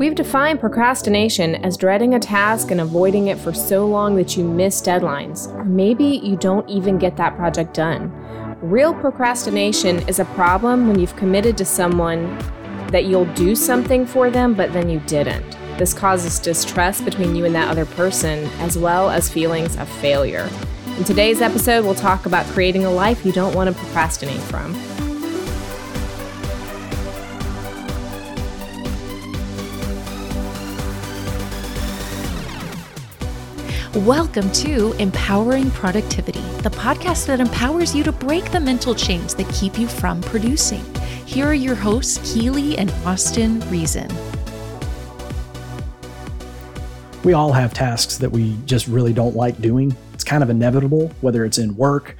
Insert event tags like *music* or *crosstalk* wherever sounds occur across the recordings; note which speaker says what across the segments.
Speaker 1: We've defined procrastination as dreading a task and avoiding it for so long that you miss deadlines, or maybe you don't even get that project done. Real procrastination is a problem when you've committed to someone that you'll do something for them, but then you didn't. This causes distrust between you and that other person, as well as feelings of failure. In today's episode, we'll talk about creating a life you don't want to procrastinate from.
Speaker 2: Welcome to Empowering Productivity, the podcast that empowers you to break the mental chains that keep you from producing. Here are your hosts, Keely and Austin Reason.
Speaker 3: We all have tasks that we just really don't like doing. Kind of inevitable, whether it's in work,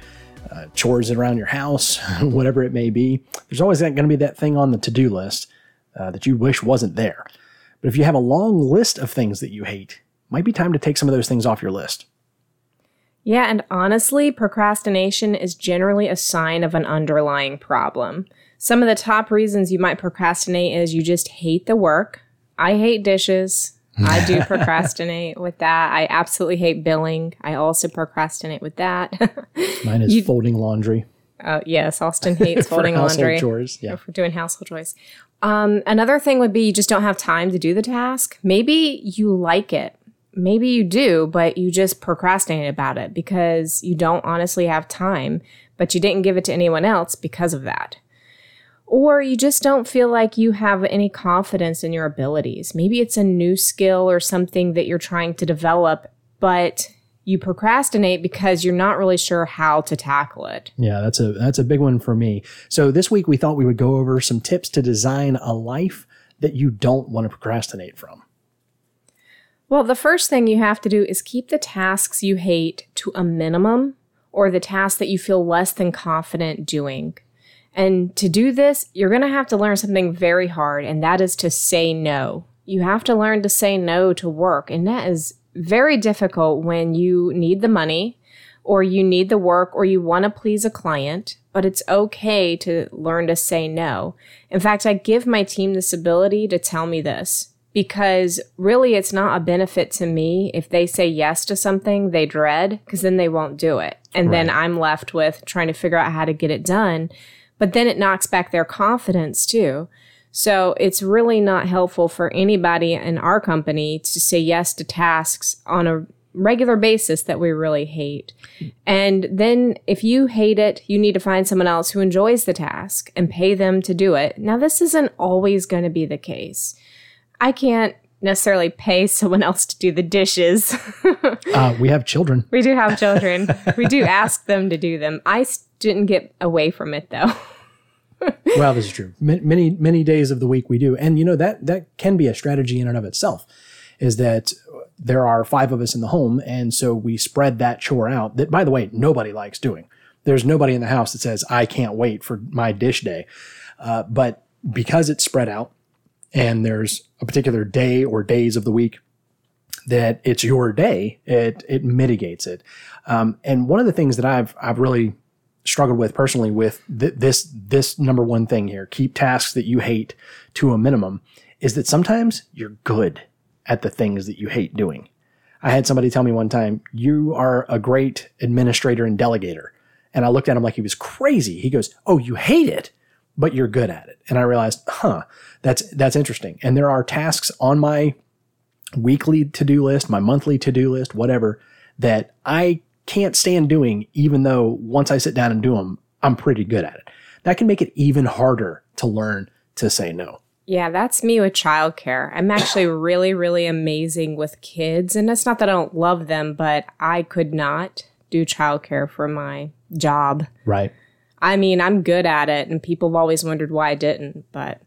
Speaker 3: uh, chores around your house, *laughs* whatever it may be. There's always going to be that thing on the to do list uh, that you wish wasn't there. But if you have a long list of things that you hate, might be time to take some of those things off your list.
Speaker 1: Yeah, and honestly, procrastination is generally a sign of an underlying problem. Some of the top reasons you might procrastinate is you just hate the work. I hate dishes. I do *laughs* procrastinate with that. I absolutely hate billing. I also procrastinate with that. *laughs*
Speaker 3: Mine is you, folding laundry.
Speaker 1: Uh, yes, Austin hates *laughs* folding laundry.
Speaker 3: chores, yeah.
Speaker 1: For doing household chores. Um, another thing would be you just don't have time to do the task. Maybe you like it maybe you do, but you just procrastinate about it because you don't honestly have time, but you didn't give it to anyone else because of that. Or you just don't feel like you have any confidence in your abilities. Maybe it's a new skill or something that you're trying to develop, but you procrastinate because you're not really sure how to tackle it.
Speaker 3: Yeah, that's a that's a big one for me. So this week we thought we would go over some tips to design a life that you don't want to procrastinate from.
Speaker 1: Well, the first thing you have to do is keep the tasks you hate to a minimum or the tasks that you feel less than confident doing. And to do this, you're going to have to learn something very hard, and that is to say no. You have to learn to say no to work, and that is very difficult when you need the money or you need the work or you want to please a client, but it's okay to learn to say no. In fact, I give my team this ability to tell me this because really it's not a benefit to me if they say yes to something they dread because then they won't do it and right. then i'm left with trying to figure out how to get it done but then it knocks back their confidence too so it's really not helpful for anybody in our company to say yes to tasks on a regular basis that we really hate. And then if you hate it, you need to find someone else who enjoys the task and pay them to do it. Now, this isn't always going to be the case. I can't necessarily pay someone else to do the dishes. *laughs*
Speaker 3: uh, we have children.
Speaker 1: We do have children. we do *laughs* ask them to do them. I didn't get away from it though. *laughs*
Speaker 3: well, this is true. Many many days of the week we do, and you know that that can be a strategy in and of itself. Is that there are five of us in the home, and so we spread that chore out. That, by the way, nobody likes doing. There's nobody in the house that says I can't wait for my dish day, uh, but because it's spread out, and there's a particular day or days of the week that it's your day, it it mitigates it. Um, and one of the things that I've I've really struggled with personally with th- this this number one thing here, keep tasks that you hate to a minimum, is that sometimes you're good at the things that you hate doing. I had somebody tell me one time, "You are a great administrator and delegator," and I looked at him like he was crazy. He goes, "Oh, you hate it." But you're good at it. And I realized, huh, that's that's interesting. And there are tasks on my weekly to-do list, my monthly to-do list, whatever, that I can't stand doing even though once I sit down and do them, I'm pretty good at it. That can make it even harder to learn to say no.
Speaker 1: Yeah, that's me with childcare. I'm actually *coughs* really, really amazing with kids. And it's not that I don't love them, but I could not do childcare for my job.
Speaker 3: Right.
Speaker 1: I mean, I'm good at it, and people have always wondered why I didn't, but.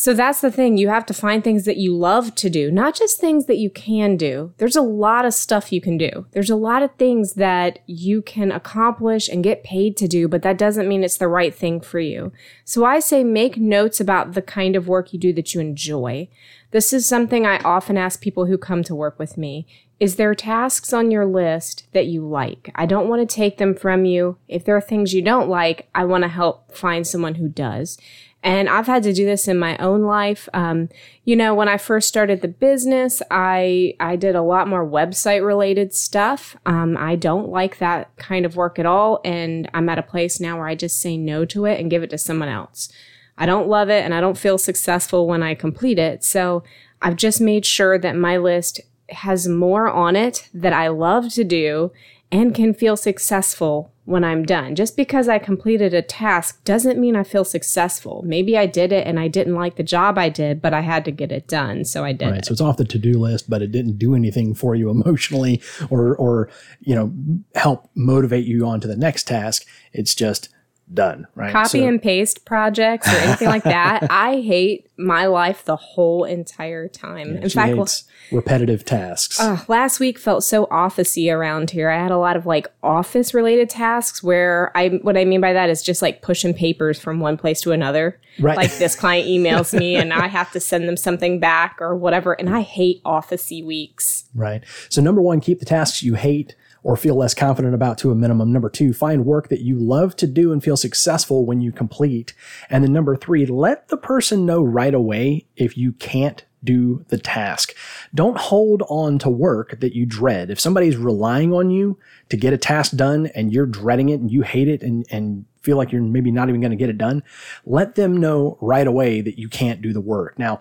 Speaker 1: So that's the thing. You have to find things that you love to do, not just things that you can do. There's a lot of stuff you can do. There's a lot of things that you can accomplish and get paid to do, but that doesn't mean it's the right thing for you. So I say make notes about the kind of work you do that you enjoy. This is something I often ask people who come to work with me. Is there tasks on your list that you like? I don't want to take them from you. If there are things you don't like, I want to help find someone who does. And I've had to do this in my own life. Um, you know, when I first started the business, I I did a lot more website related stuff. Um, I don't like that kind of work at all, and I'm at a place now where I just say no to it and give it to someone else. I don't love it, and I don't feel successful when I complete it. So I've just made sure that my list has more on it that I love to do and can feel successful when I'm done. Just because I completed a task doesn't mean I feel successful. Maybe I did it and I didn't like the job I did, but I had to get it done, so I did
Speaker 3: Right.
Speaker 1: it.
Speaker 3: So it's off the to-do list, but it didn't do anything for you emotionally or or you know help motivate you on to the next task. It's just done, right?
Speaker 1: Copy
Speaker 3: So-
Speaker 1: and paste projects or anything like that. *laughs* I hate my life the whole entire time. In fact,
Speaker 3: hates repetitive tasks.
Speaker 1: Ugh, last week felt so officey around here. I had a lot of like office related tasks where I what I mean by that is just like pushing papers from one place to another.
Speaker 3: Right.
Speaker 1: Like this client emails me and I *laughs* have to send them something back or whatever. And I hate officey weeks.
Speaker 3: Right. So number one, keep the tasks you hate or feel less confident about to a minimum. Number two, find work that you love to do and feel successful when you complete. And then number three, let the person know right away if you can't do the task. Don't hold on to work that you dread. If somebody's relying on you to get a task done and you're dreading it and you hate it and, and feel like you're maybe not even going to get it done, let them know right away that you can't do the work. Now,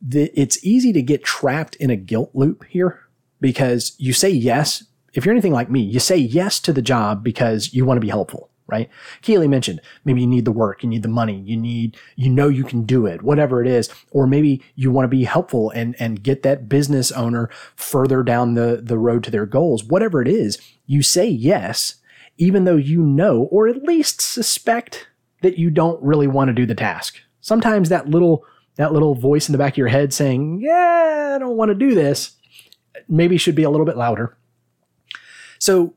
Speaker 3: the, it's easy to get trapped in a guilt loop here because you say yes. If you're anything like me, you say yes to the job because you want to be helpful, right? Keely mentioned maybe you need the work, you need the money, you need, you know, you can do it, whatever it is. Or maybe you want to be helpful and, and get that business owner further down the, the road to their goals. Whatever it is, you say yes, even though you know, or at least suspect that you don't really want to do the task. Sometimes that little that little voice in the back of your head saying, "Yeah, I don't want to do this," maybe should be a little bit louder. So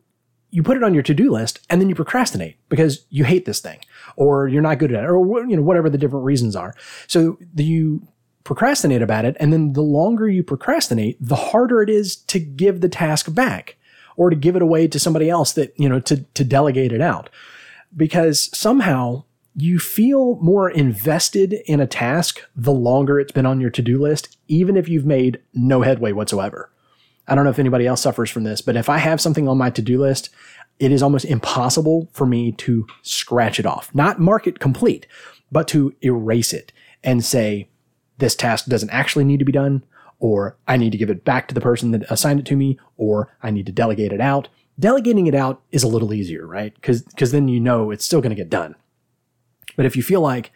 Speaker 3: you put it on your to-do list and then you procrastinate because you hate this thing or you're not good at it or you know whatever the different reasons are. So you procrastinate about it and then the longer you procrastinate, the harder it is to give the task back or to give it away to somebody else that, you know, to to delegate it out. Because somehow you feel more invested in a task the longer it's been on your to-do list, even if you've made no headway whatsoever. I don't know if anybody else suffers from this, but if I have something on my to-do list, it is almost impossible for me to scratch it off. Not mark it complete, but to erase it and say, this task doesn't actually need to be done, or I need to give it back to the person that assigned it to me, or I need to delegate it out. Delegating it out is a little easier, right? Because then you know it's still going to get done. But if you feel like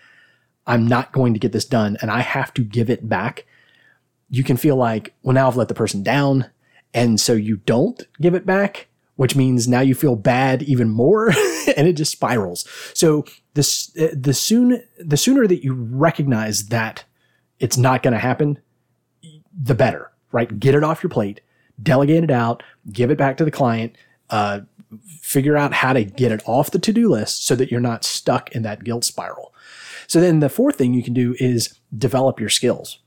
Speaker 3: I'm not going to get this done and I have to give it back, you can feel like, well, now I've let the person down. And so you don't give it back, which means now you feel bad even more *laughs* and it just spirals. So this, the soon, the sooner that you recognize that it's not going to happen, the better, right? Get it off your plate, delegate it out, give it back to the client, uh, figure out how to get it off the to-do list so that you're not stuck in that guilt spiral. So then the fourth thing you can do is develop your skills.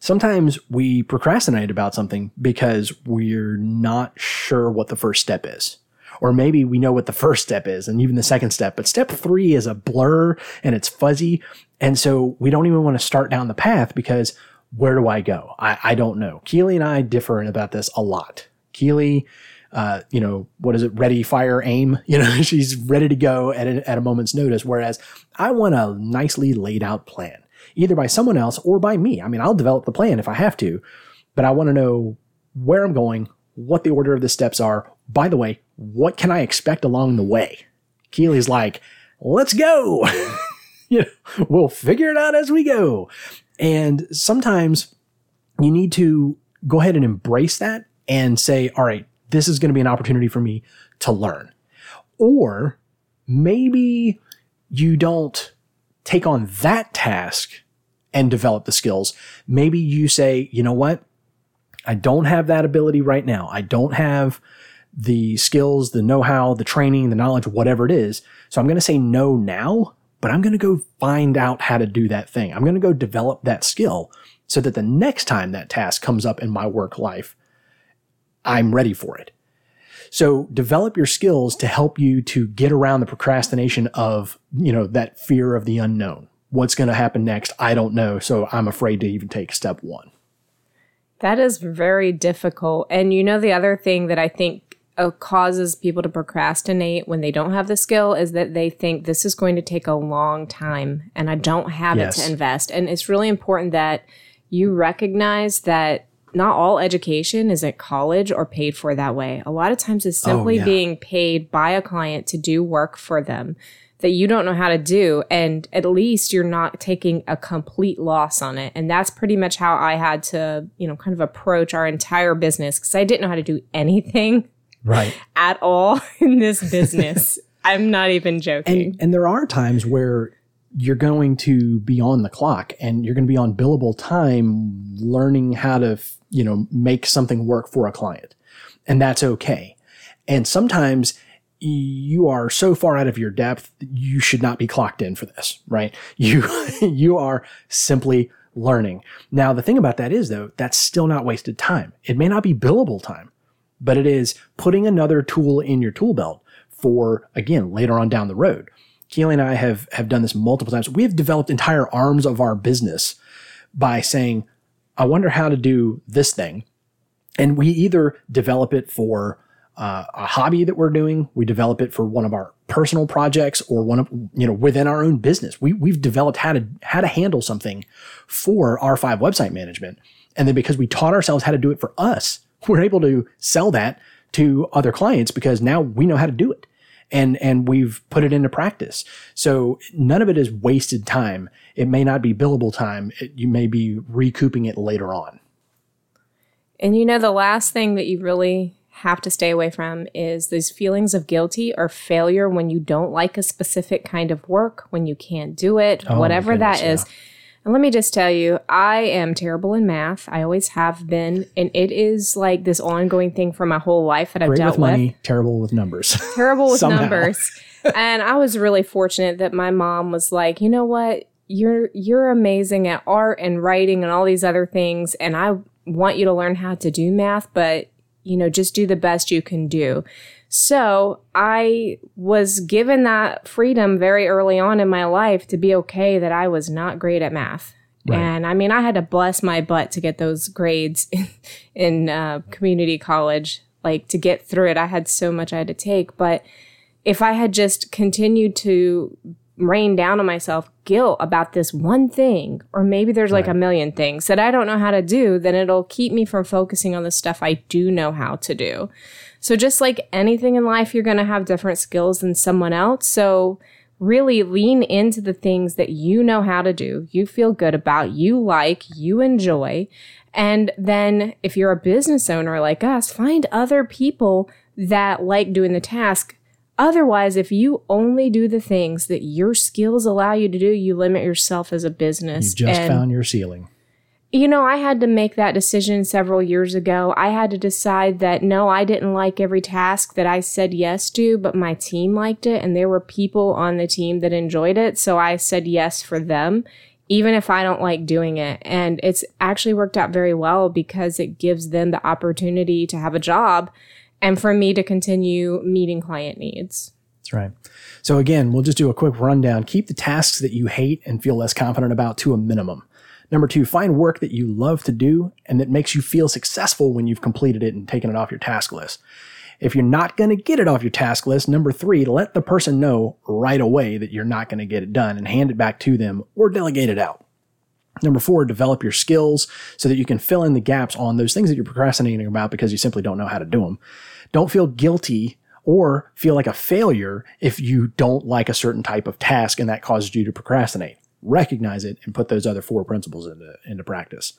Speaker 3: Sometimes we procrastinate about something because we're not sure what the first step is. Or maybe we know what the first step is and even the second step, but step three is a blur and it's fuzzy. And so we don't even want to start down the path because where do I go? I, I don't know. Keely and I differ about this a lot. Keely, uh, you know, what is it? Ready, fire, aim. *laughs* You know, she's ready to go at a, at a moment's notice. Whereas I want a nicely laid out plan, either by someone else or by me. I mean, I'll develop the plan if I have to, but I want to know where I'm going, what the order of the steps are. By the way, what can I expect along the way? Keely's like, let's go. *laughs* you know, we'll figure it out as we go. And sometimes you need to go ahead and embrace that and say, all right, this is going to be an opportunity for me to learn. Or maybe you don't take on that task and develop the skills. Maybe you say, you know what? I don't have that ability right now. I don't have the skills, the know how, the training, the knowledge, whatever it is. So I'm going to say no now, but I'm going to go find out how to do that thing. I'm going to go develop that skill so that the next time that task comes up in my work life, I'm ready for it. So develop your skills to help you to get around the procrastination of, you know, that fear of the unknown. What's going to happen next? I don't know. So I'm afraid to even take step one.
Speaker 1: That is very difficult. And you know, the other thing that I think uh, causes people to procrastinate when they don't have the skill is that they think this is going to take a long time and I don't have yes. it to invest. And it's really important that you recognize that not all education is at college or paid for that way. A lot of times it's oh, simply oh, yeah. being paid by a client to do work for them that you don't know how to do. And at least you're not taking a complete loss on it. And that's pretty much how I had to, you know, kind of approach our entire business because I didn't know how to do anything
Speaker 3: right *laughs*
Speaker 1: at all in this business. *laughs* I'm not even joking.
Speaker 3: And, and there are times where you're going to be on the clock and you're going to be on billable time learning how to, you know, make something work for a client. And that's okay. And sometimes you are so far out of your depth, you should not be clocked in for this, right? You, *laughs* you are simply learning. Now, the thing about that is though, that's still not wasted time. It may not be billable time, but it is putting another tool in your tool belt for, again, later on down the road. Keely and I have, have done this multiple times. We have developed entire arms of our business by saying, I wonder how to do this thing. And we either develop it for uh, a hobby that we're doing, we develop it for one of our personal projects or one of, you know, within our own business. We, we've developed how to, how to handle something for R5 website management. And then because we taught ourselves how to do it for us, *laughs* we're able to sell that to other clients because now we know how to do it and and we've put it into practice. So none of it is wasted time. It may not be billable time. It, you may be recouping it later on.
Speaker 1: And you know the last thing that you really have to stay away from is these feelings of guilty or failure when you don't like a specific kind of work, when you can't do it, oh, whatever goodness, that is. Yeah. And let me just tell you, I am terrible in math. I always have been, and it is like this ongoing thing for my whole life that I've
Speaker 3: Great
Speaker 1: dealt
Speaker 3: with money, with. terrible with numbers. *laughs*
Speaker 1: Terrible with numbers. *laughs* and I was really fortunate that my mom was like, you know what, you're you're amazing at art and writing and all these other things, and I want you to learn how to do math, but you know, just do the best you can do. So I was given that freedom very early on in my life to be okay that I was not great at math. Right. And I mean, I had to bless my butt to get those grades *laughs* in, in uh, community college, like to get through it. I had so much I had to take. But if I had just continued to rain down on myself guilt about this one thing, or maybe there's like right. a million things that I don't know how to do, then it'll keep me from focusing on the stuff I do know how to do. So just like anything in life, you're going to have different skills than someone else. So really lean into the things that you know how to do, you feel good about, you like, you enjoy. And then if you're a business owner like us, find other people that like doing the task. Otherwise, if you only do the things that your skills allow you to do, you limit yourself as a business.
Speaker 3: You just and found your ceiling.
Speaker 1: You know, I had to make that decision several years ago. I had to decide that no, I didn't like every task that I said yes to, but my team liked it and there were people on the team that enjoyed it. So I said yes for them, even if I don't like doing it. And it's actually worked out very well because it gives them the opportunity to have a job and for me to continue meeting client needs.
Speaker 3: That's right. So again, we'll just do a quick rundown. Keep the tasks that you hate and feel less confident about to a minimum. Number two, find work that you love to do and that makes you feel successful when you've completed it and taken it off your task list. If you're not going to get it off your task list, number three, let the person know right away that you're not going to get it done and hand it back to them or delegate it out. Number four, develop your skills so that you can fill in the gaps on those things that you're procrastinating about because you simply don't know how to do them. Don't feel guilty or feel like a failure if you don't like a certain type of task and that causes you to procrastinate recognize it and put those other four principles into, into practice.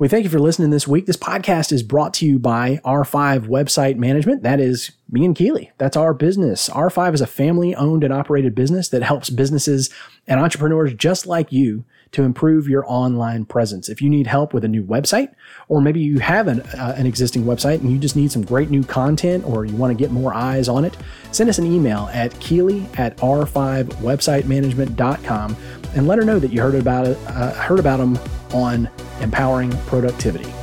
Speaker 3: We thank you for listening this week. This podcast is brought to you by R5 Website Management. That is me and Keely. That's our business. R5 is a family owned and operated business that helps businesses and entrepreneurs just like you to improve your online presence. If you need help with a new website, or maybe you have an, uh, an existing website and you just need some great new content or you want to get more eyes on it, send us an email at keely at r5websitemanagement.com and let her know that you heard about it, uh, heard about them on empowering productivity.